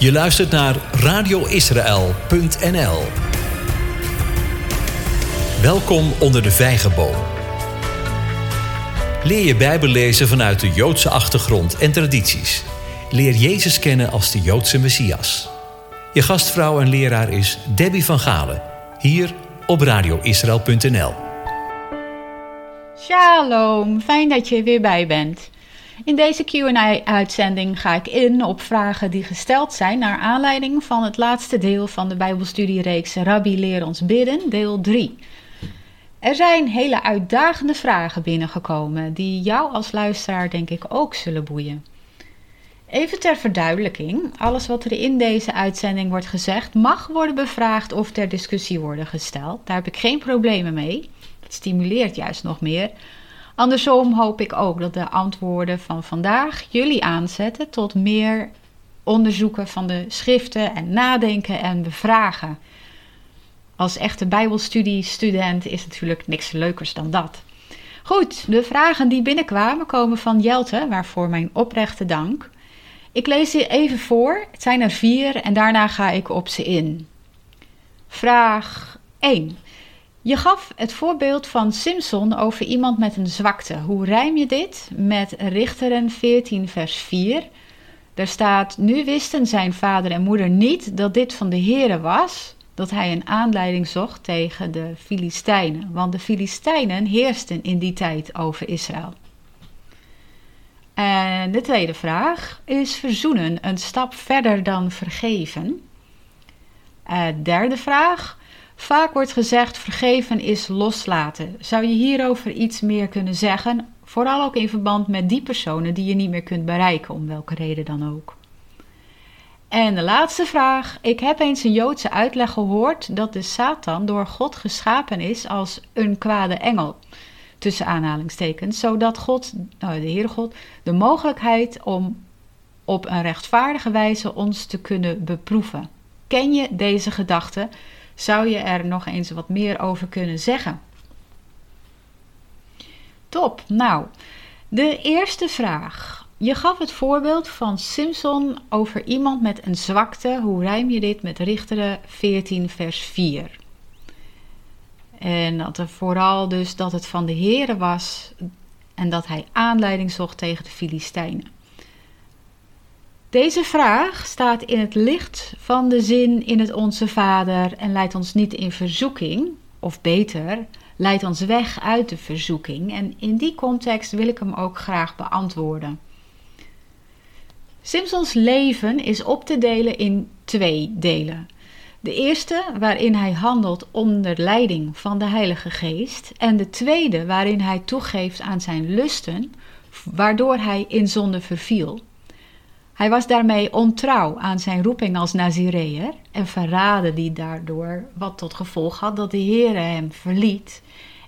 Je luistert naar radioisrael.nl. Welkom onder de vijgenboom. Leer je Bijbel lezen vanuit de Joodse achtergrond en tradities. Leer Jezus kennen als de Joodse Messias. Je gastvrouw en leraar is Debbie van Galen, hier op radioisrael.nl. Shalom, fijn dat je er weer bij bent. In deze QA-uitzending ga ik in op vragen die gesteld zijn naar aanleiding van het laatste deel van de Bijbelstudiereeks Rabbi Leer ons bidden, deel 3. Er zijn hele uitdagende vragen binnengekomen die jou als luisteraar denk ik ook zullen boeien. Even ter verduidelijking: alles wat er in deze uitzending wordt gezegd mag worden bevraagd of ter discussie worden gesteld. Daar heb ik geen problemen mee. Het stimuleert juist nog meer. Andersom hoop ik ook dat de antwoorden van vandaag jullie aanzetten tot meer onderzoeken van de schriften en nadenken en bevragen. Als echte Bijbelstudiestudent is natuurlijk niks leukers dan dat. Goed, de vragen die binnenkwamen komen van Jelte, waarvoor mijn oprechte dank. Ik lees ze even voor. Het zijn er vier en daarna ga ik op ze in. Vraag 1. Je gaf het voorbeeld van Simpson over iemand met een zwakte. Hoe rijm je dit? Met Richteren 14, vers 4. Daar staat: Nu wisten zijn vader en moeder niet dat dit van de Heere was, dat hij een aanleiding zocht tegen de Filistijnen. Want de Filistijnen heersten in die tijd over Israël. En de tweede vraag is verzoenen een stap verder dan vergeven? Uh, derde vraag. Vaak wordt gezegd vergeven is loslaten. Zou je hierover iets meer kunnen zeggen? Vooral ook in verband met die personen die je niet meer kunt bereiken, om welke reden dan ook. En de laatste vraag. Ik heb eens een Joodse uitleg gehoord dat de Satan door God geschapen is als een kwade engel tussen aanhalingstekens, zodat God, nou, de Heere God, de mogelijkheid om op een rechtvaardige wijze ons te kunnen beproeven. Ken je deze gedachte? Zou je er nog eens wat meer over kunnen zeggen? Top. Nou, de eerste vraag. Je gaf het voorbeeld van Simpson over iemand met een zwakte. Hoe rijm je dit met Richteren 14, vers 4? En dat er vooral dus dat het van de Heere was en dat hij aanleiding zocht tegen de Filistijnen. Deze vraag staat in het licht van de zin in het Onze Vader en leidt ons niet in verzoeking, of beter, leidt ons weg uit de verzoeking. En in die context wil ik hem ook graag beantwoorden. Simpsons leven is op te delen in twee delen. De eerste waarin hij handelt onder leiding van de Heilige Geest en de tweede waarin hij toegeeft aan zijn lusten, waardoor hij in zonde verviel. Hij was daarmee ontrouw aan zijn roeping als Nazireër en verraadde die daardoor, wat tot gevolg had dat de Heere hem verliet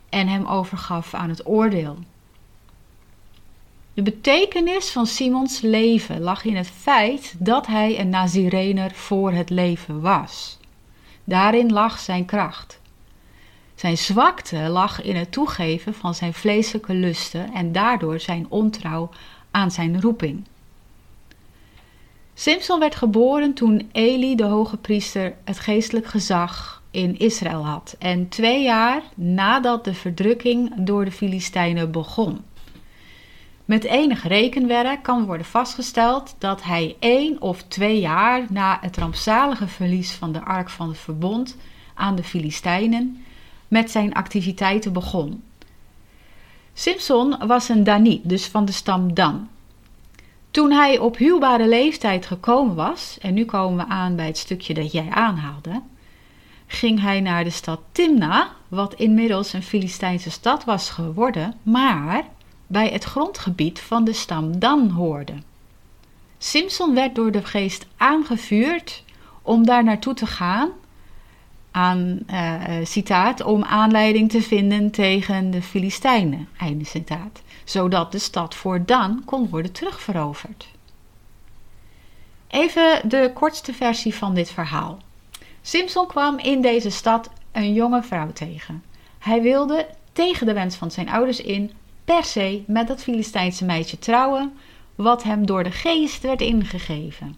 en hem overgaf aan het oordeel. De betekenis van Simons leven lag in het feit dat hij een Nazirener voor het leven was. Daarin lag zijn kracht. Zijn zwakte lag in het toegeven van zijn vleeselijke lusten en daardoor zijn ontrouw aan zijn roeping. Simpson werd geboren toen Eli, de hoge priester, het geestelijk gezag in Israël had en twee jaar nadat de verdrukking door de Filistijnen begon. Met enig rekenwerk kan worden vastgesteld dat hij één of twee jaar na het rampzalige verlies van de Ark van het Verbond aan de Filistijnen met zijn activiteiten begon. Simpson was een Daniet, dus van de stam Dan. Toen hij op huwbare leeftijd gekomen was, en nu komen we aan bij het stukje dat jij aanhaalde, ging hij naar de stad Timna, wat inmiddels een Filistijnse stad was geworden, maar bij het grondgebied van de stam Dan hoorde. Simpson werd door de geest aangevuurd om daar naartoe te gaan, aan, uh, citaat, om aanleiding te vinden tegen de Filistijnen, einde citaat, zodat de stad voor Dan kon worden terugveroverd. Even de kortste versie van dit verhaal. Simpson kwam in deze stad een jonge vrouw tegen. Hij wilde tegen de wens van zijn ouders in per se met dat Filistijnse meisje trouwen, wat hem door de geest werd ingegeven.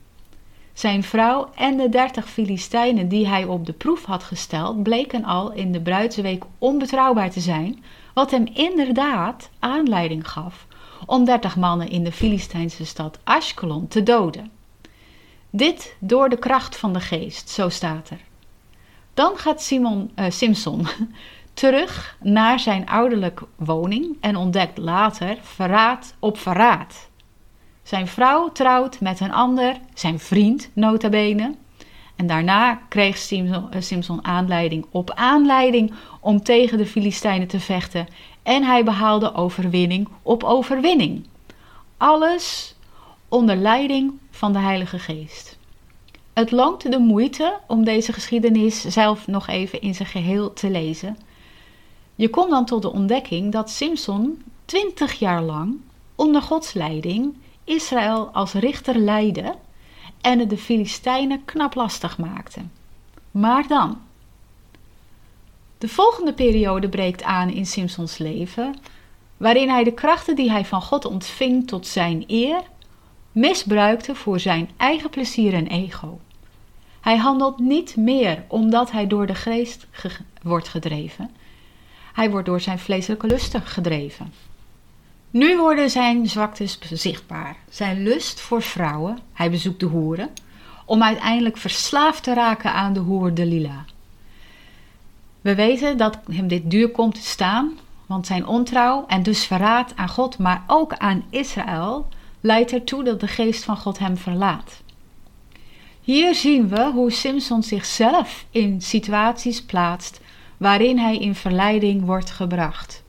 Zijn vrouw en de dertig Filistijnen die hij op de proef had gesteld, bleken al in de bruidsweek onbetrouwbaar te zijn, wat hem inderdaad aanleiding gaf om dertig mannen in de Filistijnse stad Ashkelon te doden. Dit door de kracht van de geest, zo staat er. Dan gaat Simon, uh, Simson terug naar zijn ouderlijke woning en ontdekt later verraad op verraad. Zijn vrouw trouwt met een ander, zijn vriend nota bene. En daarna kreeg Simson, Simson aanleiding op aanleiding om tegen de Filistijnen te vechten. En hij behaalde overwinning op overwinning. Alles onder leiding van de Heilige Geest. Het loont de moeite om deze geschiedenis zelf nog even in zijn geheel te lezen. Je komt dan tot de ontdekking dat Simson twintig jaar lang onder Gods leiding Israël als richter leidde en het de Filistijnen knap lastig maakte. Maar dan. De volgende periode breekt aan in Simsons leven, waarin hij de krachten die hij van God ontving tot zijn eer misbruikte voor zijn eigen plezier en ego. Hij handelt niet meer omdat hij door de geest wordt gedreven. Hij wordt door zijn vleeselijke lusten gedreven. Nu worden zijn zwaktes zichtbaar. Zijn lust voor vrouwen, hij bezoekt de hoeren, om uiteindelijk verslaafd te raken aan de hoer Delila. We weten dat hem dit duur komt te staan, want zijn ontrouw en dus verraad aan God, maar ook aan Israël, leidt ertoe dat de geest van God hem verlaat. Hier zien we hoe Simpson zichzelf in situaties plaatst waarin hij in verleiding wordt gebracht.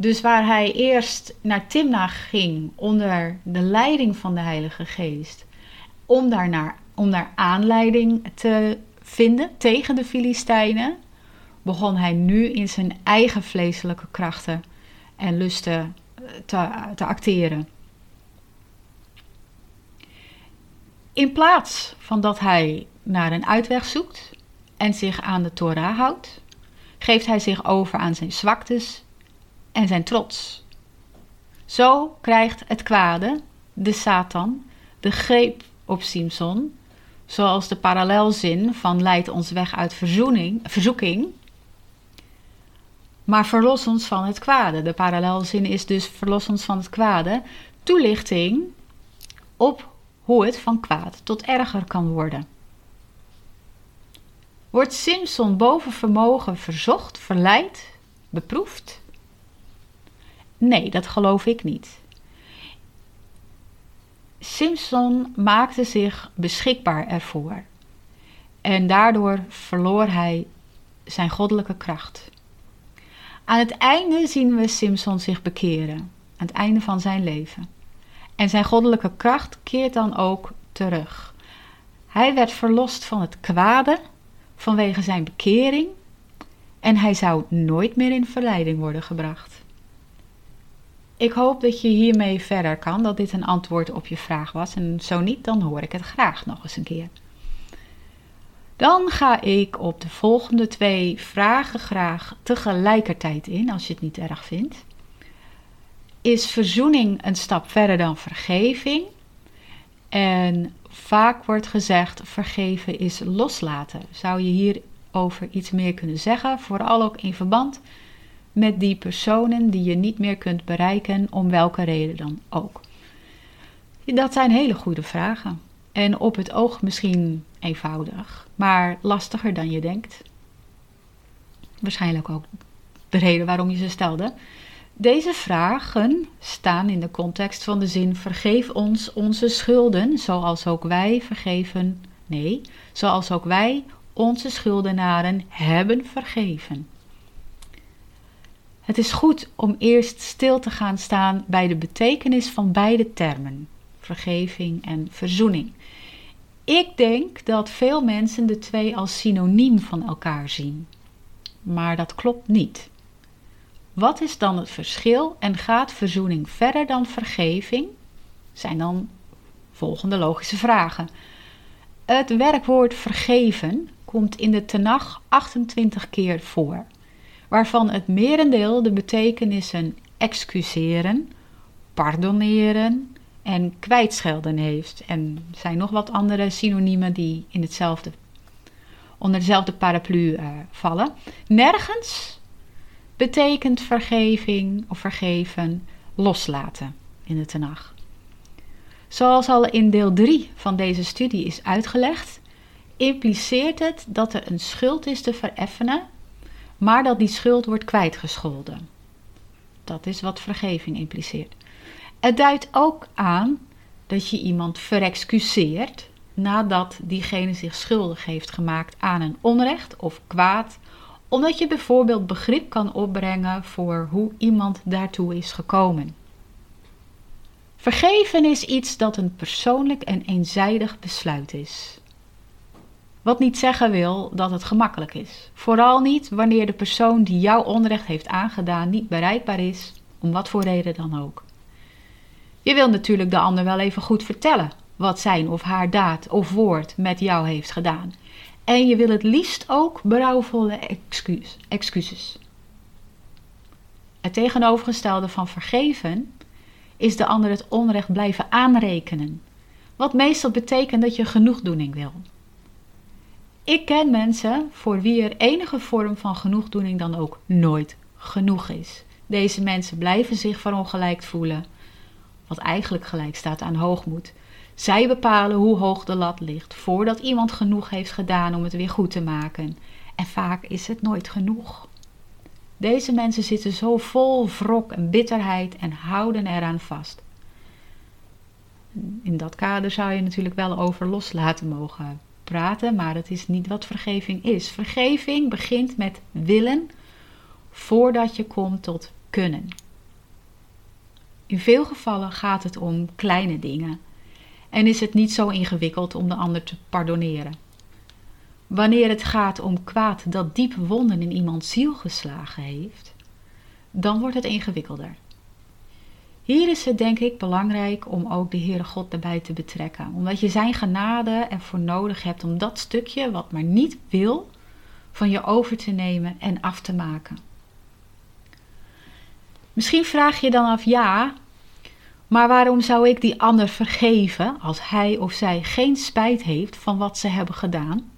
Dus waar hij eerst naar Timnach ging onder de leiding van de Heilige Geest, om daar, naar, om daar aanleiding te vinden tegen de Filistijnen, begon hij nu in zijn eigen vleeselijke krachten en lusten te, te acteren. In plaats van dat hij naar een uitweg zoekt en zich aan de Torah houdt, geeft hij zich over aan zijn zwaktes en zijn trots. Zo krijgt het kwade, de Satan, de greep op Simson, zoals de parallelzin van leidt ons weg uit verzoening, verzoeking, maar verlos ons van het kwade. De parallelzin is dus verlos ons van het kwade, toelichting op hoe het van kwaad tot erger kan worden. Wordt Simpson boven vermogen verzocht, verleid, beproefd? Nee, dat geloof ik niet. Simpson maakte zich beschikbaar ervoor. En daardoor verloor hij zijn goddelijke kracht. Aan het einde zien we Simpson zich bekeren, aan het einde van zijn leven. En zijn goddelijke kracht keert dan ook terug. Hij werd verlost van het kwade vanwege zijn bekering en hij zou nooit meer in verleiding worden gebracht. Ik hoop dat je hiermee verder kan, dat dit een antwoord op je vraag was. En zo niet, dan hoor ik het graag nog eens een keer. Dan ga ik op de volgende twee vragen graag tegelijkertijd in, als je het niet erg vindt is verzoening een stap verder dan vergeving. En vaak wordt gezegd: vergeven is loslaten. Zou je hierover iets meer kunnen zeggen? Vooral ook in verband met die personen die je niet meer kunt bereiken, om welke reden dan ook. Dat zijn hele goede vragen. En op het oog misschien eenvoudig, maar lastiger dan je denkt. Waarschijnlijk ook de reden waarom je ze stelde. Deze vragen staan in de context van de zin: vergeef ons onze schulden, zoals ook wij vergeven. Nee, zoals ook wij onze schuldenaren hebben vergeven. Het is goed om eerst stil te gaan staan bij de betekenis van beide termen, vergeving en verzoening. Ik denk dat veel mensen de twee als synoniem van elkaar zien, maar dat klopt niet. Wat is dan het verschil en gaat verzoening verder dan vergeving? Zijn dan volgende logische vragen. Het werkwoord vergeven komt in de Tenach 28 keer voor, waarvan het merendeel de betekenissen excuseren, pardoneren en kwijtschelden heeft. En er zijn nog wat andere synoniemen die in hetzelfde, onder dezelfde paraplu uh, vallen. Nergens betekent vergeving of vergeven loslaten in de Tenach. Zoals al in deel 3 van deze studie is uitgelegd, impliceert het dat er een schuld is te vereffenen, maar dat die schuld wordt kwijtgescholden. Dat is wat vergeving impliceert. Het duidt ook aan dat je iemand verexcuseert nadat diegene zich schuldig heeft gemaakt aan een onrecht of kwaad, omdat je bijvoorbeeld begrip kan opbrengen voor hoe iemand daartoe is gekomen. Vergeven is iets dat een persoonlijk en eenzijdig besluit is. Wat niet zeggen wil dat het gemakkelijk is. Vooral niet wanneer de persoon die jouw onrecht heeft aangedaan niet bereikbaar is, om wat voor reden dan ook. Je wil natuurlijk de ander wel even goed vertellen wat zijn of haar daad of woord met jou heeft gedaan. En je wil het liefst ook berouwvolle excuus, excuses. Het tegenovergestelde van vergeven is de ander het onrecht blijven aanrekenen, wat meestal betekent dat je genoegdoening wil. Ik ken mensen voor wie er enige vorm van genoegdoening dan ook nooit genoeg is. Deze mensen blijven zich verongelijkt voelen, wat eigenlijk gelijk staat aan hoogmoed. Zij bepalen hoe hoog de lat ligt voordat iemand genoeg heeft gedaan om het weer goed te maken. En vaak is het nooit genoeg. Deze mensen zitten zo vol wrok en bitterheid en houden eraan vast. In dat kader zou je natuurlijk wel over loslaten mogen praten, maar dat is niet wat vergeving is. Vergeving begint met willen voordat je komt tot kunnen. In veel gevallen gaat het om kleine dingen en is het niet zo ingewikkeld om de ander te pardoneren. Wanneer het gaat om kwaad dat diepe wonden in iemands ziel geslagen heeft, dan wordt het ingewikkelder. Hier is het denk ik belangrijk om ook de Heere God erbij te betrekken, omdat je zijn genade ervoor nodig hebt om dat stukje wat maar niet wil, van je over te nemen en af te maken. Misschien vraag je dan af, ja, maar waarom zou ik die ander vergeven als hij of zij geen spijt heeft van wat ze hebben gedaan?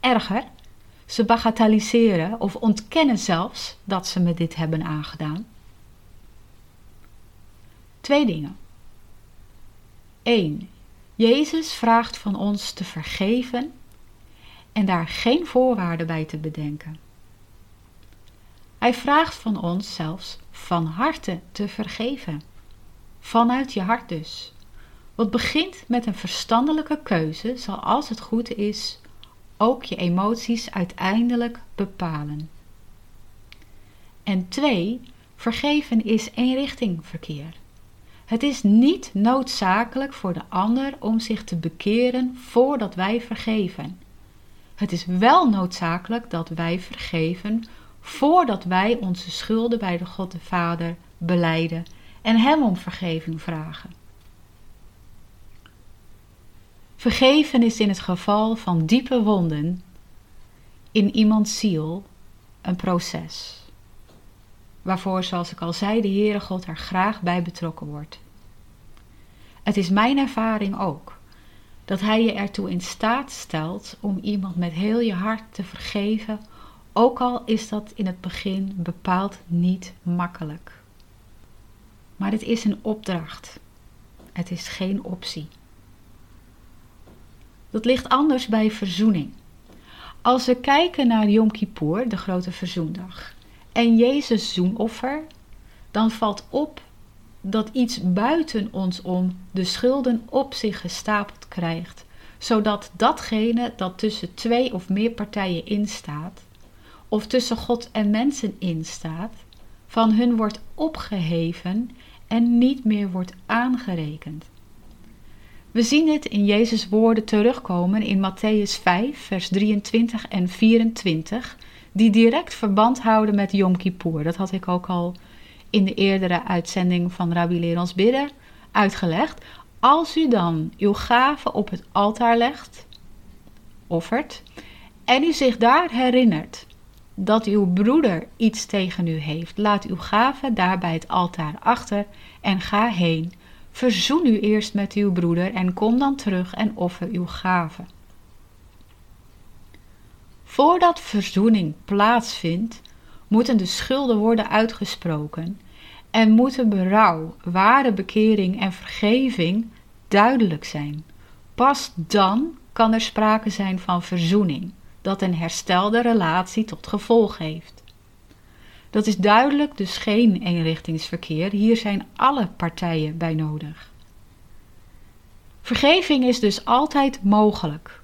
Erger, ze bagatelliseren of ontkennen zelfs dat ze me dit hebben aangedaan. Twee dingen. 1. Jezus vraagt van ons te vergeven en daar geen voorwaarden bij te bedenken. Hij vraagt van ons zelfs van harte te vergeven. Vanuit je hart dus. Wat begint met een verstandelijke keuze, zal als het goed is ook je emoties uiteindelijk bepalen. En twee, vergeven is eenrichtingverkeer. Het is niet noodzakelijk voor de ander om zich te bekeren voordat wij vergeven. Het is wel noodzakelijk dat wij vergeven voordat wij onze schulden bij de God de Vader beleiden en Hem om vergeving vragen. Vergeven is in het geval van diepe wonden in iemands ziel een proces. Waarvoor, zoals ik al zei, de Heere God er graag bij betrokken wordt. Het is mijn ervaring ook dat Hij je ertoe in staat stelt om iemand met heel je hart te vergeven, ook al is dat in het begin bepaald niet makkelijk. Maar het is een opdracht. Het is geen optie. Dat ligt anders bij verzoening. Als we kijken naar Yom Kippur, de grote verzoendag, en Jezus zoenoffer, dan valt op dat iets buiten ons om de schulden op zich gestapeld krijgt, zodat datgene dat tussen twee of meer partijen instaat, of tussen God en mensen instaat, van hun wordt opgeheven en niet meer wordt aangerekend. We zien het in Jezus' woorden terugkomen in Matthäus 5, vers 23 en 24, die direct verband houden met Yom Kippur. Dat had ik ook al in de eerdere uitzending van Rabbi Leer ons bidden uitgelegd. Als u dan uw gave op het altaar legt, offert, en u zich daar herinnert dat uw broeder iets tegen u heeft, laat uw gave daar bij het altaar achter en ga heen Verzoen u eerst met uw broeder en kom dan terug en offer uw gave. Voordat verzoening plaatsvindt, moeten de schulden worden uitgesproken en moeten berouw, ware bekering en vergeving duidelijk zijn. Pas dan kan er sprake zijn van verzoening, dat een herstelde relatie tot gevolg heeft. Dat is duidelijk dus geen eenrichtingsverkeer, hier zijn alle partijen bij nodig. Vergeving is dus altijd mogelijk,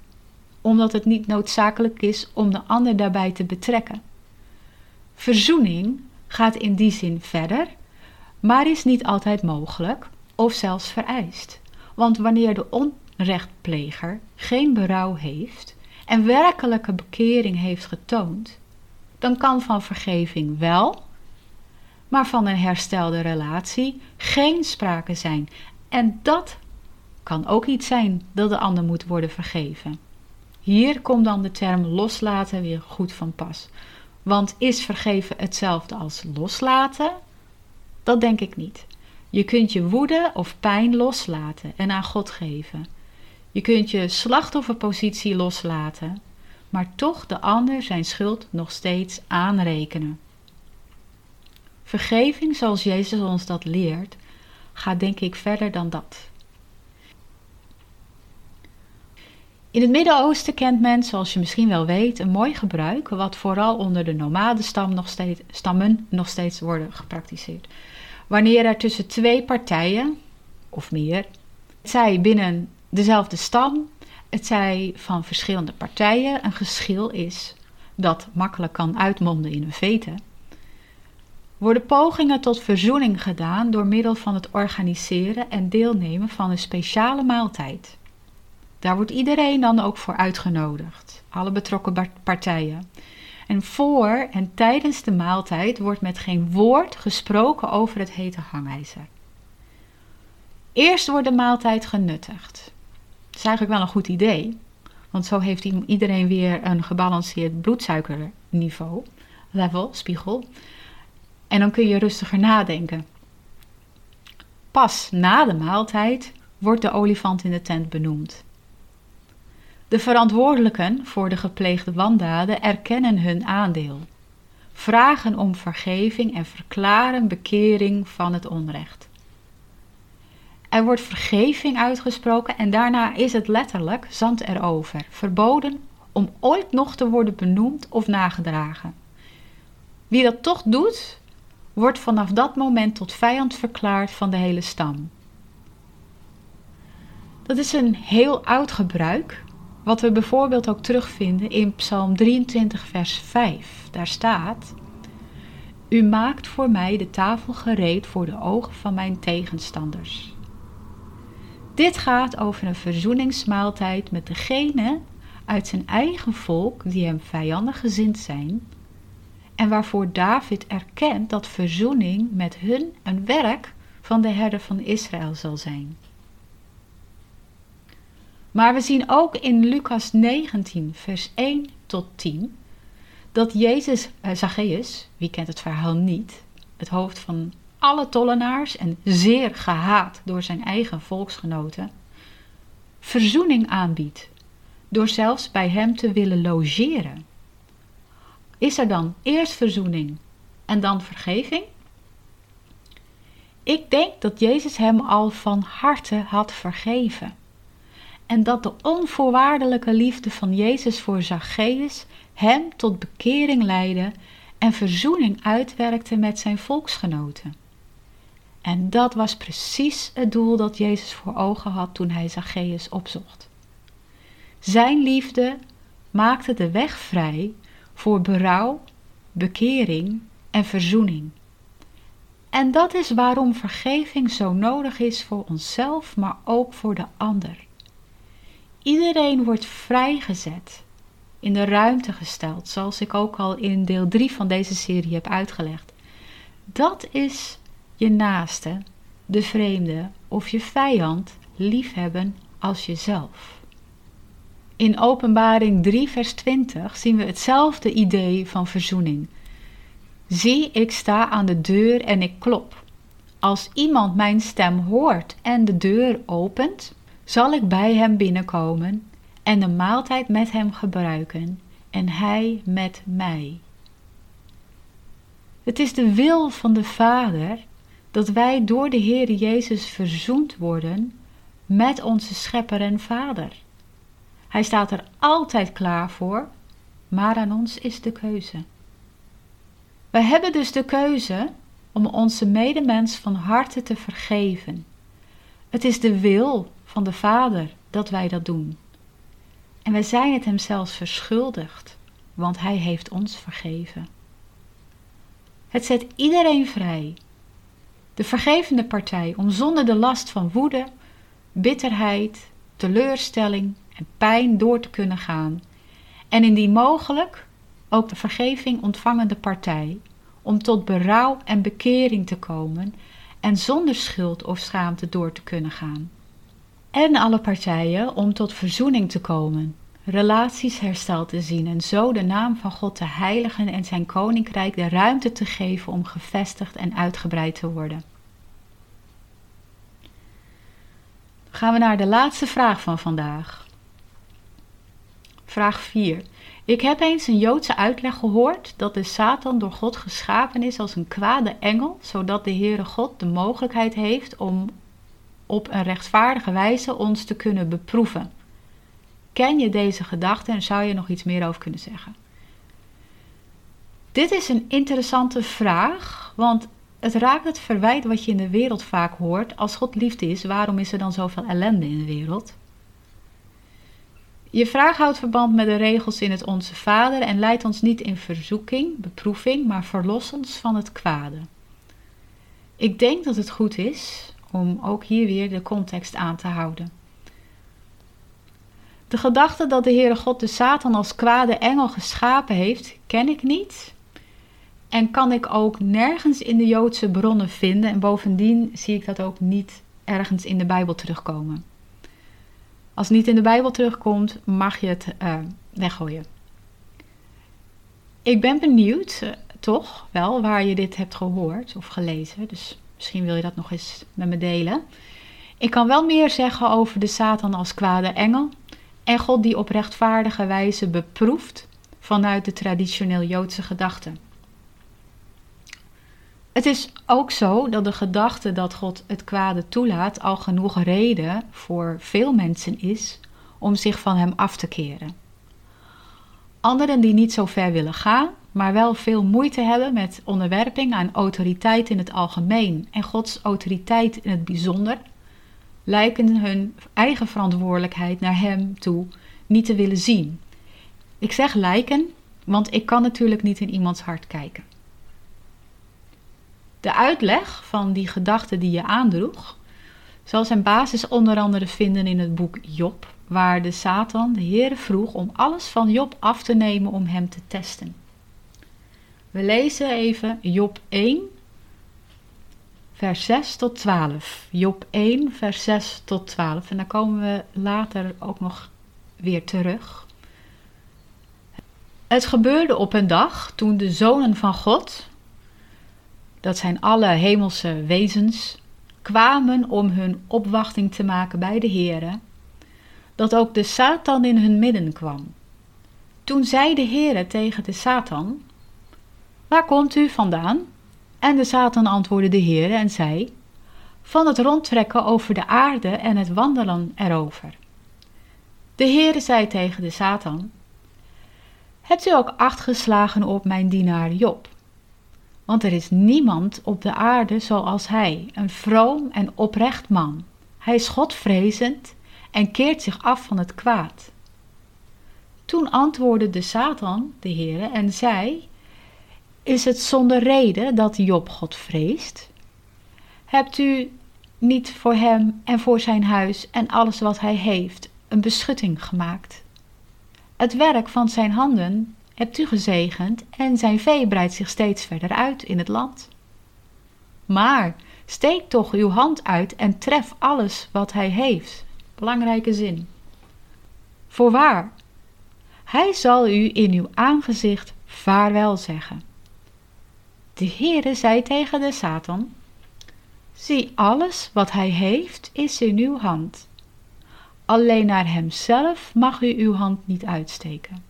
omdat het niet noodzakelijk is om de ander daarbij te betrekken. Verzoening gaat in die zin verder, maar is niet altijd mogelijk of zelfs vereist. Want wanneer de onrechtpleger geen berouw heeft en werkelijke bekering heeft getoond, dan kan van vergeving wel, maar van een herstelde relatie geen sprake zijn. En dat kan ook iets zijn dat de ander moet worden vergeven. Hier komt dan de term loslaten weer goed van pas. Want is vergeven hetzelfde als loslaten? Dat denk ik niet. Je kunt je woede of pijn loslaten en aan God geven. Je kunt je slachtofferpositie loslaten, maar toch de ander zijn schuld nog steeds aanrekenen. Vergeving, zoals Jezus ons dat leert, gaat denk ik verder dan dat. In het Midden-Oosten kent men, zoals je misschien wel weet, een mooi gebruik, wat vooral onder de nomadenstam nog steeds, stammen nog steeds worden gepraktiseerd. Wanneer er tussen twee partijen, of meer, zij binnen dezelfde stam, het zij van verschillende partijen, een geschil is dat makkelijk kan uitmonden in een vete, worden pogingen tot verzoening gedaan door middel van het organiseren en deelnemen van een speciale maaltijd. Daar wordt iedereen dan ook voor uitgenodigd, alle betrokken partijen. En voor en tijdens de maaltijd wordt met geen woord gesproken over het hete hangijzer. Eerst wordt de maaltijd genuttigd. Dat is eigenlijk wel een goed idee, want zo heeft iedereen weer een gebalanceerd bloedsuikerniveau, level, spiegel. En dan kun je rustiger nadenken. Pas na de maaltijd wordt de olifant in de tent benoemd. De verantwoordelijken voor de gepleegde wandaden erkennen hun aandeel, vragen om vergeving en verklaren bekering van het onrecht. Er wordt vergeving uitgesproken en daarna is het letterlijk zand erover, verboden om ooit nog te worden benoemd of nagedragen. Wie dat toch doet, wordt vanaf dat moment tot vijand verklaard van de hele stam. Dat is een heel oud gebruik, wat we bijvoorbeeld ook terugvinden in Psalm 23, vers 5. Daar staat: U maakt voor mij de tafel gereed voor de ogen van mijn tegenstanders. Dit gaat over een verzoeningsmaaltijd met degene uit zijn eigen volk die hem vijandig gezind zijn, en waarvoor David erkent dat verzoening met hun een werk van de herder van Israël zal zijn. Maar we zien ook in Lucas 19, vers 1 tot 10, dat Jezus, uh, Zacchaeus, wie kent het verhaal niet, het hoofd van alle tollenaars en zeer gehaat door zijn eigen volksgenoten, verzoening aanbiedt, door zelfs bij hem te willen logeren. Is er dan eerst verzoening en dan vergeving? Ik denk dat Jezus hem al van harte had vergeven en dat de onvoorwaardelijke liefde van Jezus voor Zacchaeus hem tot bekering leidde en verzoening uitwerkte met zijn volksgenoten. En dat was precies het doel dat Jezus voor ogen had toen hij Zacchaeus opzocht. Zijn liefde maakte de weg vrij voor berouw, bekering en verzoening. En dat is waarom vergeving zo nodig is voor onszelf, maar ook voor de ander. Iedereen wordt vrijgezet, in de ruimte gesteld, zoals ik ook al in deel 3 van deze serie heb uitgelegd. Dat is je naaste, de vreemde of je vijand liefhebben als jezelf. In Openbaring 3, vers 20 zien we hetzelfde idee van verzoening. Zie, ik sta aan de deur en ik klop. Als iemand mijn stem hoort en de deur opent, zal ik bij hem binnenkomen en de maaltijd met hem gebruiken en hij met mij. Het is de wil van de Vader dat wij door de Heer Jezus verzoend worden met onze Schepper en Vader. Hij staat er altijd klaar voor, maar aan ons is de keuze. Wij hebben dus de keuze om onze medemens van harte te vergeven. Het is de wil van de Vader dat wij dat doen. En wij zijn het hem zelfs verschuldigd, want hij heeft ons vergeven. Het zet iedereen vrij, de vergevende partij, om zonder de last van woede, bitterheid, teleurstelling en pijn door te kunnen gaan. En indien mogelijk ook de vergeving ontvangende partij, om tot berouw en bekering te komen en zonder schuld of schaamte door te kunnen gaan. En alle partijen om tot verzoening te komen, relaties hersteld te zien en zo de naam van God te heiligen en zijn koninkrijk de ruimte te geven om gevestigd en uitgebreid te worden. Gaan we naar de laatste vraag van vandaag. Vraag 4. Ik heb eens een Joodse uitleg gehoord dat de Satan door God geschapen is als een kwade engel, zodat de Heere God de mogelijkheid heeft om op een rechtvaardige wijze ons te kunnen beproeven. Ken je deze gedachte en zou je nog iets meer over kunnen zeggen? Dit is een interessante vraag, want het raakt het verwijt wat je in de wereld vaak hoort. Als God liefde is, waarom is er dan zoveel ellende in de wereld? Je vraag houdt verband met de regels in het Onze Vader en leidt ons niet in verzoeking, beproeving, maar verlos ons van het kwade. Ik denk dat het goed is om ook hier weer de context aan te houden. De gedachte dat de Heere God de Satan als kwade engel geschapen heeft, ken ik niet. En kan ik ook nergens in de Joodse bronnen vinden. En bovendien zie ik dat ook niet ergens in de Bijbel terugkomen. Als het niet in de Bijbel terugkomt, mag je het uh, weggooien. Ik ben benieuwd, uh, toch wel, waar je dit hebt gehoord of gelezen. Dus misschien wil je dat nog eens met me delen. Ik kan wel meer zeggen over de Satan als kwade engel en God die op rechtvaardige wijze beproeft vanuit de traditioneel Joodse gedachte. Het is ook zo dat de gedachte dat God het kwade toelaat al genoeg reden voor veel mensen is om zich van hem af te keren. Anderen die niet zo ver willen gaan, maar wel veel moeite hebben met onderwerping aan autoriteit in het algemeen en Gods autoriteit in het bijzonder, lijken hun eigen verantwoordelijkheid naar Hem toe niet te willen zien. Ik zeg lijken, want ik kan natuurlijk niet in iemands hart kijken. De uitleg van die gedachte die je aandroeg, zal zijn basis onder andere vinden in het boek Job, waar de Satan de Heere vroeg om alles van Job af te nemen om hem te testen. We lezen even Job 1, vers 6 tot 12. Job 1, vers 6 tot 12. En daar komen we later ook nog weer terug. Het gebeurde op een dag toen de zonen van God, dat zijn alle hemelse wezens, kwamen om hun opwachting te maken bij de Heere, dat ook de Satan in hun midden kwam. Toen zei de Heere tegen de Satan: Waar komt u vandaan? En de Satan antwoordde de Heere en zei: Van het rondtrekken over de aarde en het wandelen erover. De Heere zei tegen de Satan: Hebt u ook acht geslagen op mijn dienaar Job? Want er is niemand op de aarde zoals hij, een vroom en oprecht man. Hij is godvrezend en keert zich af van het kwaad. Toen antwoordde de Satan, de Heere, en zei: Is het zonder reden dat Job God vreest? Hebt u niet voor hem en voor zijn huis en alles wat hij heeft een beschutting gemaakt? Het werk van zijn handen hebt u gezegend en zijn vee breidt zich steeds verder uit in het land. Maar steek toch uw hand uit en tref alles wat hij heeft. Belangrijke zin. Voorwaar, hij zal u in uw aangezicht vaarwel zeggen. De Heere zei tegen de Satan: Zie, alles wat hij heeft is in uw hand. Alleen naar hemzelf mag u uw hand niet uitsteken.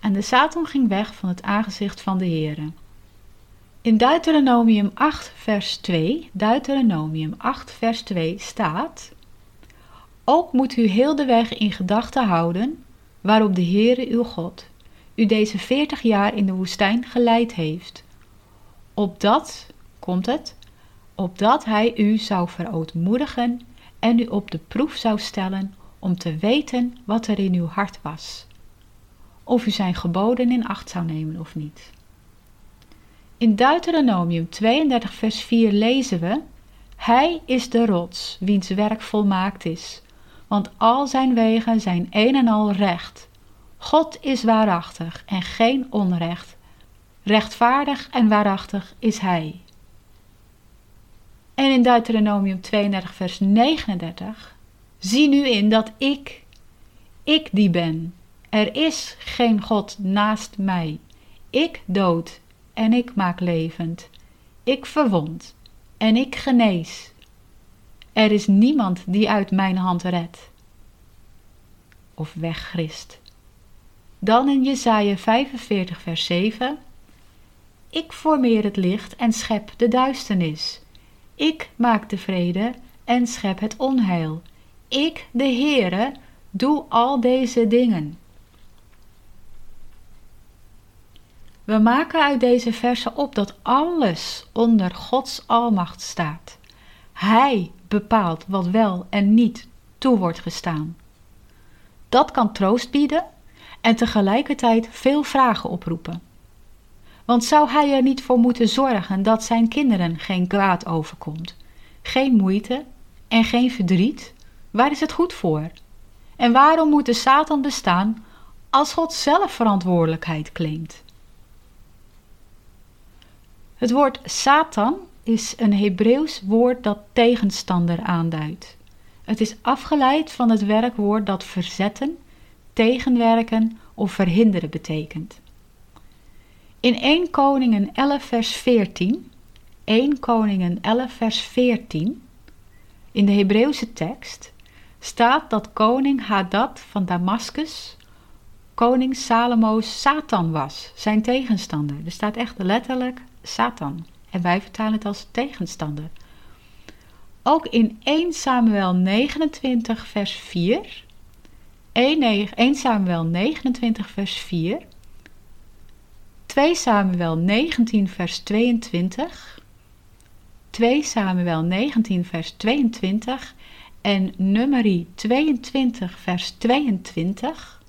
En de Satan ging weg van het aangezicht van de Heere. In Deuteronomium 8 vers 2, Deuteronomium 8 vers 2 staat... Ook moet u heel de weg in gedachten houden waarop de Heere uw God u deze veertig jaar in de woestijn geleid heeft. Opdat, komt het, opdat hij u zou verootmoedigen en u op de proef zou stellen om te weten wat er in uw hart was. Of u zijn geboden in acht zou nemen of niet. In Deuteronomium 32 vers 4 lezen we, Hij is de rots, wiens werk volmaakt is, want al zijn wegen zijn een en al recht. God is waarachtig en geen onrecht. Rechtvaardig en waarachtig is Hij. En in Deuteronomium 32, vers 39, zie nu in dat ik, ik die ben. Er is geen God naast mij. Ik dood en ik maak levend. Ik verwond en ik genees. Er is niemand die uit mijn hand redt of weggrist. Dan in Jesaja 45 vers 7 Ik formeer het licht en schep de duisternis. Ik maak de vrede en schep het onheil. Ik, de Heere, doe al deze dingen. We maken uit deze versen op dat alles onder Gods almacht staat. Hij bepaalt wat wel en niet toe wordt gestaan. Dat kan troost bieden en tegelijkertijd veel vragen oproepen. Want zou hij er niet voor moeten zorgen dat zijn kinderen geen kwaad overkomt, geen moeite en geen verdriet? Waar is het goed voor? En waarom moet de Satan bestaan als God zelf verantwoordelijkheid claimt? Het woord Satan is een Hebreeuws woord dat tegenstander aanduidt. Het is afgeleid van het werkwoord dat verzetten, tegenwerken of verhinderen betekent. In 1 Koningen 11 vers 14, 1 Koningen 11 vers 14, in de Hebreeuwse tekst, staat dat koning Hadad van Damascus koning Salomo's Satan was, zijn tegenstander. Er staat echt letterlijk Satan. En wij vertalen het als tegenstander. Ook in 1 Samuel 29 vers 4, 1, 1 Samuel 29 vers 4, 2 Samuel 19 vers 22, 2 Samuel 19 vers 22 en Nummerie 22 vers 22,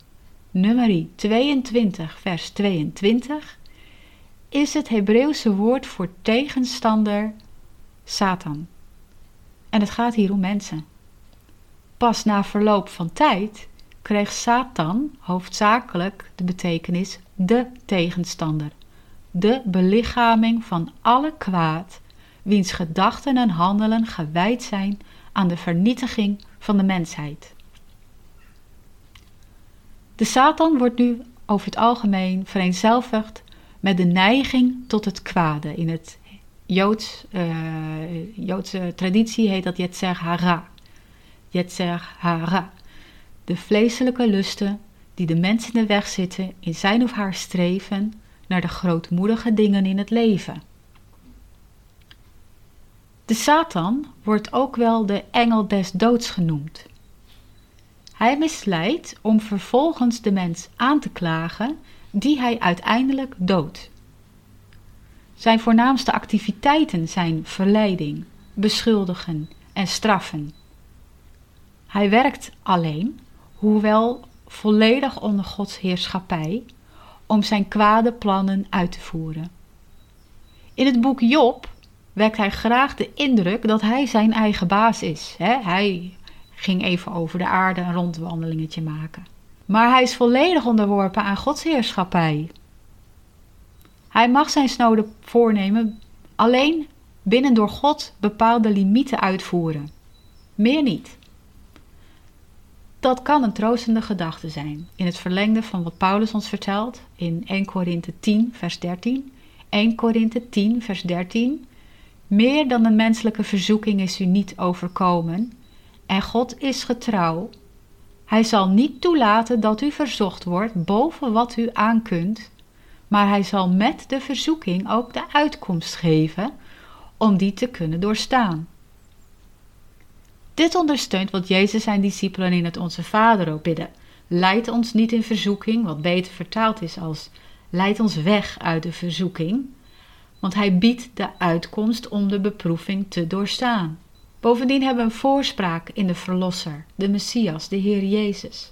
Nummerie 22 vers 22 is het Hebreeuwse woord voor tegenstander Satan. En het gaat hier om mensen. Pas na verloop van tijd kreeg Satan hoofdzakelijk de betekenis de tegenstander, de belichaming van alle kwaad, wiens gedachten en handelen gewijd zijn aan de vernietiging van de mensheid. De Satan wordt nu over het algemeen vereenzelvigd met de neiging tot het kwade. In het Joods, uh, Joodse traditie heet dat Yetzer Hara. Yetzer Hara. De vleeselijke lusten die de mens in de weg zitten in zijn of haar streven naar de grootmoedige dingen in het leven. De Satan wordt ook wel de engel des doods genoemd. Hij misleidt om vervolgens de mens aan te klagen die hij uiteindelijk doodt. Zijn voornaamste activiteiten zijn verleiding, beschuldigen en straffen. Hij werkt alleen, hoewel volledig onder Gods heerschappij, om zijn kwade plannen uit te voeren. In het boek Job wekt hij graag de indruk dat hij zijn eigen baas is. Hij ging even over de aarde een rondwandelingetje maken. Maar hij is volledig onderworpen aan Gods heerschappij. Hij mag zijn snode voornemen alleen binnen door God bepaalde limieten uitvoeren. Meer niet. Dat kan een troostende gedachte zijn, in het verlengde van wat Paulus ons vertelt in 1 Korinthe 10, vers 13. 1 Korinthe 10, vers 13. Meer dan een menselijke verzoeking is u niet overkomen, en God is getrouw. Hij zal niet toelaten dat u verzocht wordt boven wat u aankunt, maar hij zal met de verzoeking ook de uitkomst geven om die te kunnen doorstaan. Dit ondersteunt wat Jezus zijn discipelen in het Onze Vader ook bidden. Leid ons niet in verzoeking, wat beter vertaald is als leid ons weg uit de verzoeking, want hij biedt de uitkomst om de beproeving te doorstaan. Bovendien hebben we een voorspraak in de Verlosser, de Messias, de Heer Jezus.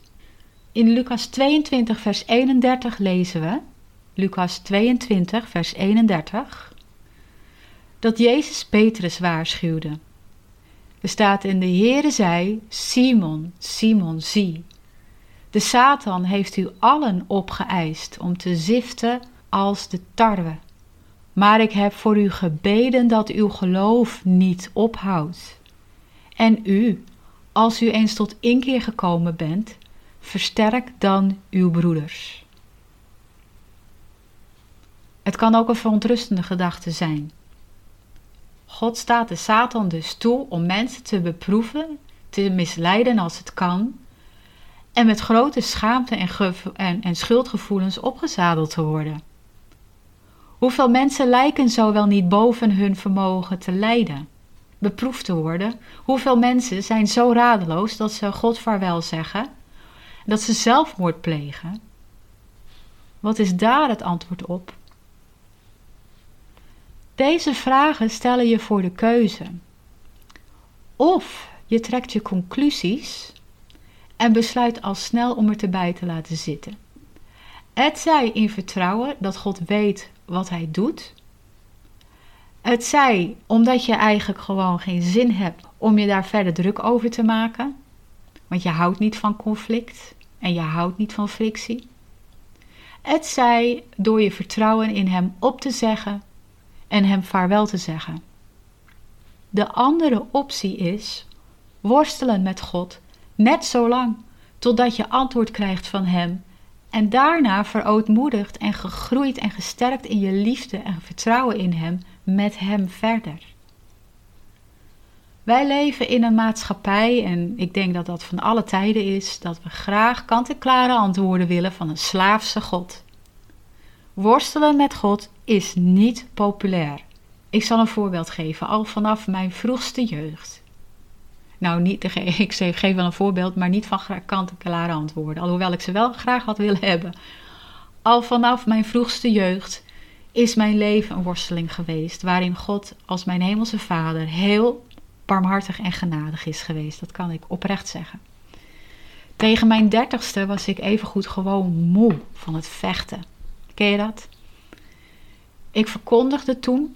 In Lucas 22, vers 31 lezen we, Lucas 22, vers 31, dat Jezus Petrus waarschuwde. Er staat in de Heere zei, Simon, Simon, zie. De Satan heeft u allen opgeëist om te ziften als de tarwe. Maar ik heb voor u gebeden dat uw geloof niet ophoudt. En u, als u eens tot inkeer gekomen bent, versterk dan uw broeders. Het kan ook een verontrustende gedachte zijn. God staat de Satan dus toe om mensen te beproeven, te misleiden als het kan, en met grote schaamte en, en, en schuldgevoelens opgezadeld te worden. Hoeveel mensen lijken zo wel niet boven hun vermogen te lijden, beproefd te worden? Hoeveel mensen zijn zo radeloos dat ze God vaarwel zeggen, dat ze zelfmoord plegen? Wat is daar het antwoord op? Deze vragen stellen je voor de keuze. Of je trekt je conclusies en besluit al snel om er te bij te laten zitten. Het zij in vertrouwen dat God weet wat hij doet. Het zij omdat je eigenlijk gewoon geen zin hebt om je daar verder druk over te maken. Want je houdt niet van conflict en je houdt niet van frictie. Het zij door je vertrouwen in hem op te zeggen en hem vaarwel te zeggen. De andere optie is worstelen met God net zo lang totdat je antwoord krijgt van hem en daarna verootmoedigd en gegroeid en gesterkt in je liefde en vertrouwen in hem met hem verder. Wij leven in een maatschappij, en ik denk dat dat van alle tijden is, dat we graag kant-en-klare antwoorden willen van een slaafse God. Worstelen met God is niet populair. Ik zal een voorbeeld geven, al vanaf mijn vroegste jeugd. Nou, niet, ik geef wel een voorbeeld, maar niet van kant-en-klare antwoorden. Alhoewel ik ze wel graag had willen hebben. Al vanaf mijn vroegste jeugd is mijn leven een worsteling geweest. Waarin God als mijn hemelse vader heel barmhartig en genadig is geweest. Dat kan ik oprecht zeggen. Tegen mijn dertigste was ik evengoed gewoon moe van het vechten. Ken je dat? Ik verkondigde toen,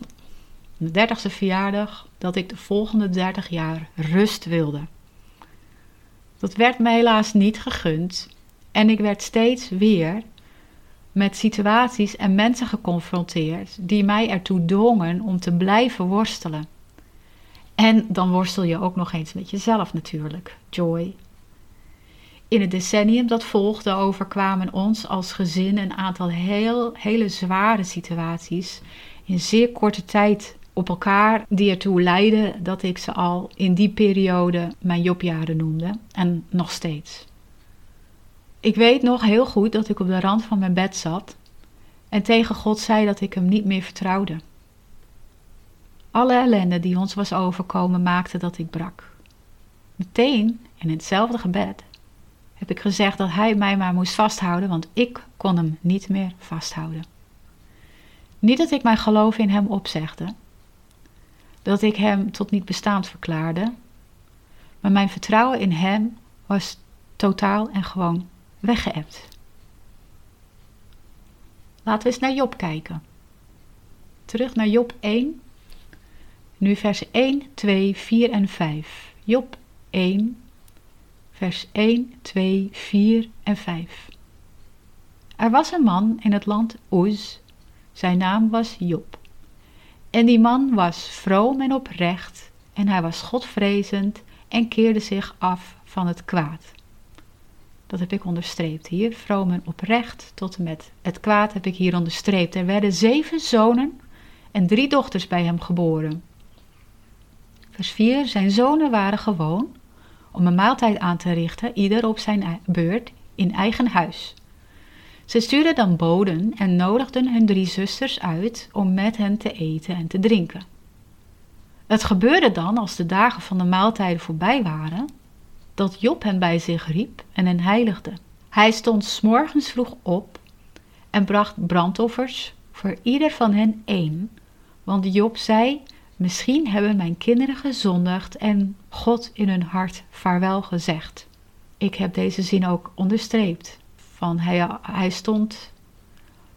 de dertigste verjaardag, dat ik de volgende dertig jaar rust wilde. Dat werd me helaas niet gegund en ik werd steeds weer met situaties en mensen geconfronteerd die mij ertoe dwongen om te blijven worstelen. En dan worstel je ook nog eens met jezelf natuurlijk, Joy. In het decennium dat volgde overkwamen ons als gezin een aantal heel, hele zware situaties in zeer korte tijd op elkaar, die ertoe leidden dat ik ze al in die periode mijn jobjaren noemde en nog steeds. Ik weet nog heel goed dat ik op de rand van mijn bed zat en tegen God zei dat ik hem niet meer vertrouwde. Alle ellende die ons was overkomen maakte dat ik brak. Meteen in hetzelfde gebed heb ik gezegd dat hij mij maar moest vasthouden, want ik kon hem niet meer vasthouden. Niet dat ik mijn geloof in hem opzegde, dat ik hem tot niet bestaand verklaarde, maar mijn vertrouwen in hem was totaal en gewoon weggeëpt. Laten we eens naar Job kijken. Terug naar Job 1, nu vers 1, 2, 4 en 5. Job 1, vers 1, 2, 4 en 5. Er was een man in het land Uz, zijn naam was Job. En die man was vroom en oprecht, en hij was godvrezend en keerde zich af van het kwaad. Dat heb ik onderstreept hier. Vroom en oprecht tot en met het kwaad heb ik hier onderstreept. Er werden zeven zonen en drie dochters bij hem geboren. Vers 4. Zijn zonen waren gewoon om een maaltijd aan te richten, ieder op zijn beurt in eigen huis. Ze stuurden dan boden en nodigden hun drie zusters uit om met hen te eten en te drinken. Het gebeurde dan, als de dagen van de maaltijden voorbij waren, dat Job hen bij zich riep en hen heiligde. Hij stond s morgens vroeg op en bracht brandoffers voor ieder van hen één, want Job zei: Misschien hebben mijn kinderen gezondigd en God in hun hart vaarwel gezegd. Ik heb deze zin ook onderstreept. Van hij, hij stond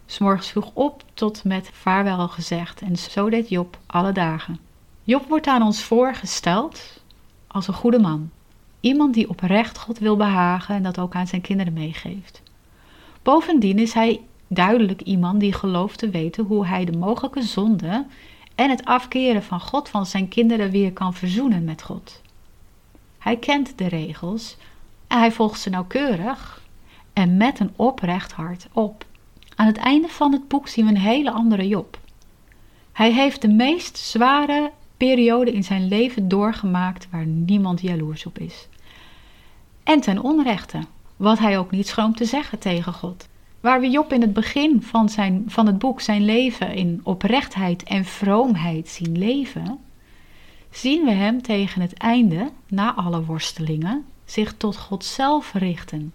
s'morgens vroeg op tot met vaarwel gezegd. En zo deed Job alle dagen. Job wordt aan ons voorgesteld als een goede man. Iemand die oprecht God wil behagen en dat ook aan zijn kinderen meegeeft. Bovendien is hij duidelijk iemand die gelooft te weten hoe hij de mogelijke zonde en het afkeren van God van zijn kinderen weer kan verzoenen met God. Hij kent de regels en hij volgt ze nauwkeurig en met een oprecht hart op. Aan het einde van het boek zien we een hele andere Job. Hij heeft de meest zware periode in zijn leven doorgemaakt waar niemand jaloers op is. En ten onrechte, wat hij ook niet schroomt te zeggen tegen God. Waar we Job in het begin van, zijn, van het boek zijn leven in oprechtheid en vroomheid zien leven, zien we hem tegen het einde, na alle worstelingen, zich tot God zelf richten.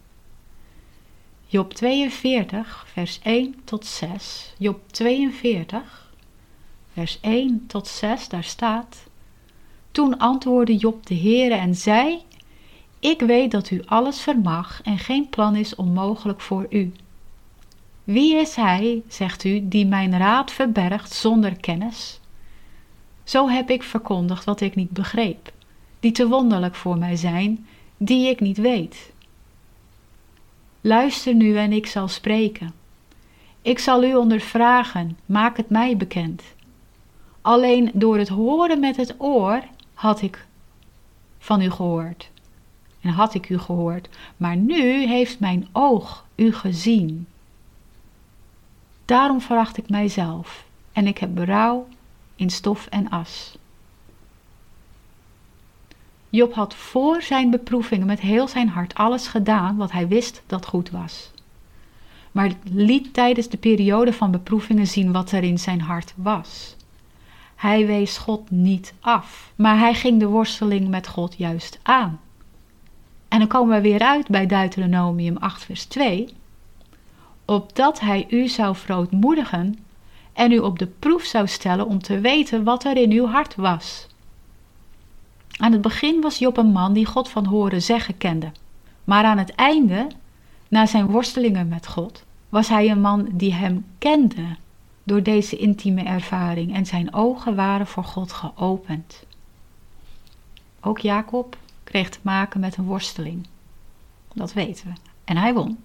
Job 42, vers 1 tot 6. Job 42, vers 1 tot 6, daar staat. Toen antwoordde Job de Heere en zei: Ik weet dat u alles vermag en geen plan is onmogelijk voor u. Wie is hij, zegt u, die mijn raad verbergt zonder kennis? Zo heb ik verkondigd wat ik niet begreep, die te wonderlijk voor mij zijn, die ik niet weet. Luister nu en ik zal spreken. Ik zal u ondervragen, maak het mij bekend. Alleen door het horen met het oor had ik van u gehoord. En had ik u gehoord, maar nu heeft mijn oog u gezien. Daarom veracht ik mijzelf en ik heb berouw in stof en as. Job had voor zijn beproevingen met heel zijn hart alles gedaan wat hij wist dat goed was. Maar liet tijdens de periode van beproevingen zien wat er in zijn hart was. Hij wees God niet af, maar hij ging de worsteling met God juist aan. En dan komen we weer uit bij Deuteronomium 8, vers 2 opdat hij u zou verootmoedigen en u op de proef zou stellen om te weten wat er in uw hart was. Aan het begin was Job een man die God van horen zeggen kende, maar aan het einde, na zijn worstelingen met God, was hij een man die hem kende door deze intieme ervaring en zijn ogen waren voor God geopend. Ook Jacob kreeg te maken met een worsteling. Dat weten we. En hij won.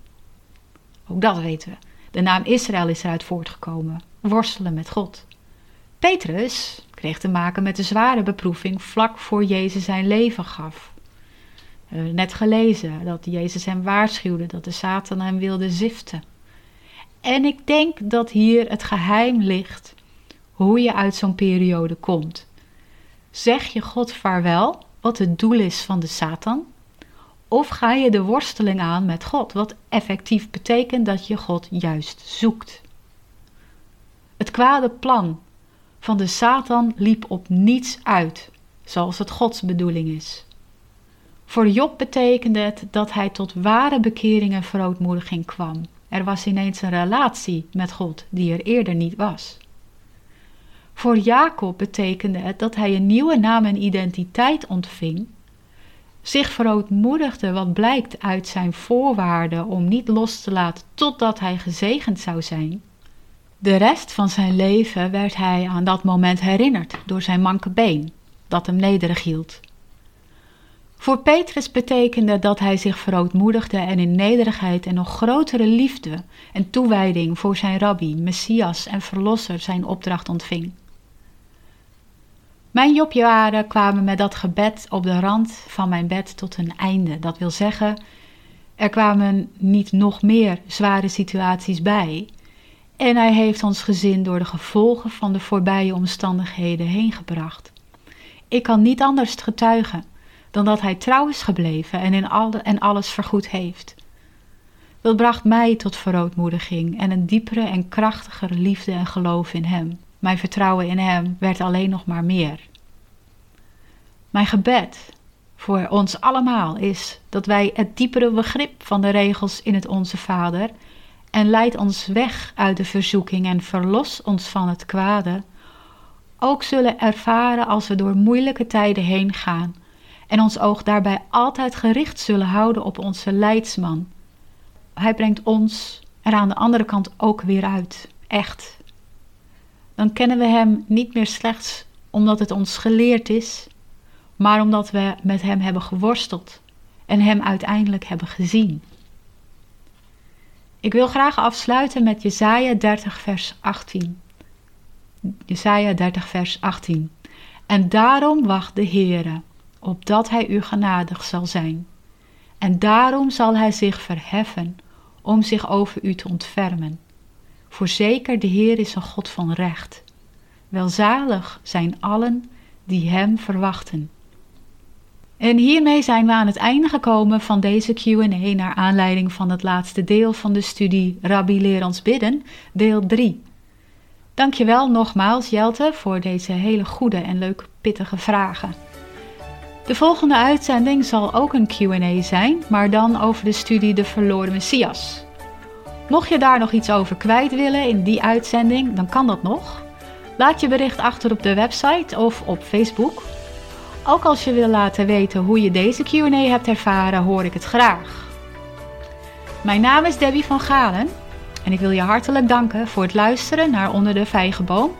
Ook dat weten we. De naam Israël is eruit voortgekomen. Worstelen met God. Petrus kreeg te maken met de zware beproeving vlak voor Jezus zijn leven gaf. net gelezen dat Jezus hem waarschuwde dat de Satan hem wilde ziften. En ik denk dat hier het geheim ligt hoe je uit zo'n periode komt. Zeg je God vaarwel, wat het doel is van de Satan? Of ga je de worsteling aan met God, wat effectief betekent dat je God juist zoekt. Het kwade plan van de Satan liep op niets uit, zoals het Gods bedoeling is. Voor Job betekende het dat hij tot ware bekering en verootmoediging kwam. Er was ineens een relatie met God die er eerder niet was. Voor Jacob betekende het dat hij een nieuwe naam en identiteit ontving zich verootmoedigde wat blijkt uit zijn voorwaarden om niet los te laten totdat hij gezegend zou zijn. De rest van zijn leven werd hij aan dat moment herinnerd door zijn manke been, dat hem nederig hield. Voor Petrus betekende dat hij zich verootmoedigde en in nederigheid en nog grotere liefde en toewijding voor zijn rabbi, Messias en Verlosser zijn opdracht ontving. Mijn jobjaren kwamen met dat gebed op de rand van mijn bed tot een einde. Dat wil zeggen, er kwamen niet nog meer zware situaties bij. En hij heeft ons gezin door de gevolgen van de voorbije omstandigheden heen gebracht. Ik kan niet anders getuigen dan dat hij trouw is gebleven en, in alle, en alles vergoed heeft. Dat bracht mij tot verootmoediging en een diepere en krachtigere liefde en geloof in hem. Mijn vertrouwen in hem werd alleen nog maar meer. Mijn gebed voor ons allemaal is dat wij het diepere begrip van de regels in het Onze Vader en leid ons weg uit de verzoeking en verlos ons van het kwade, ook zullen ervaren als we door moeilijke tijden heen gaan en ons oog daarbij altijd gericht zullen houden op onze leidsman. Hij brengt ons er aan de andere kant ook weer uit, echt. Dan kennen we hem niet meer slechts omdat het ons geleerd is, maar omdat we met hem hebben geworsteld en hem uiteindelijk hebben gezien. Ik wil graag afsluiten met Jesaja 30 vers 18. Jesaja 30 vers 18. En daarom wacht de Heere, opdat hij u genadig zal zijn. En daarom zal hij zich verheffen, om zich over u te ontfermen. Voorzeker de Heer is een God van recht. Welzalig zijn allen die hem verwachten. En hiermee zijn we aan het einde gekomen van deze QA naar aanleiding van het laatste deel van de studie Rabbi Leer ons bidden, deel 3. Dankjewel nogmaals Jelte voor deze hele goede en leuke pittige vragen. De volgende uitzending zal ook een QA zijn, maar dan over de studie De Verloren Messias. Mocht je daar nog iets over kwijt willen in die uitzending, dan kan dat nog. Laat je bericht achter op de website of op Facebook ook als je wil laten weten hoe je deze QA hebt ervaren, hoor ik het graag. Mijn naam is Debbie van Galen en ik wil je hartelijk danken voor het luisteren naar Onder de Vijgenboom,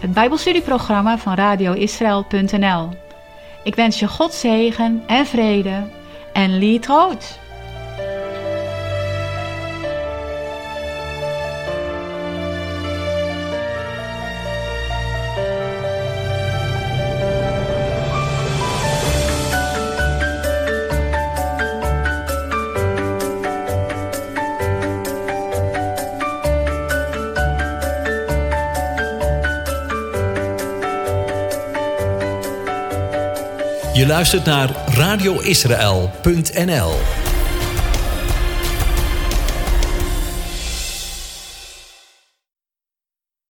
het Bijbelstudieprogramma van radioisrael.nl. Ik wens je God zegen en vrede en lied rood. Luistert naar radioisrael.nl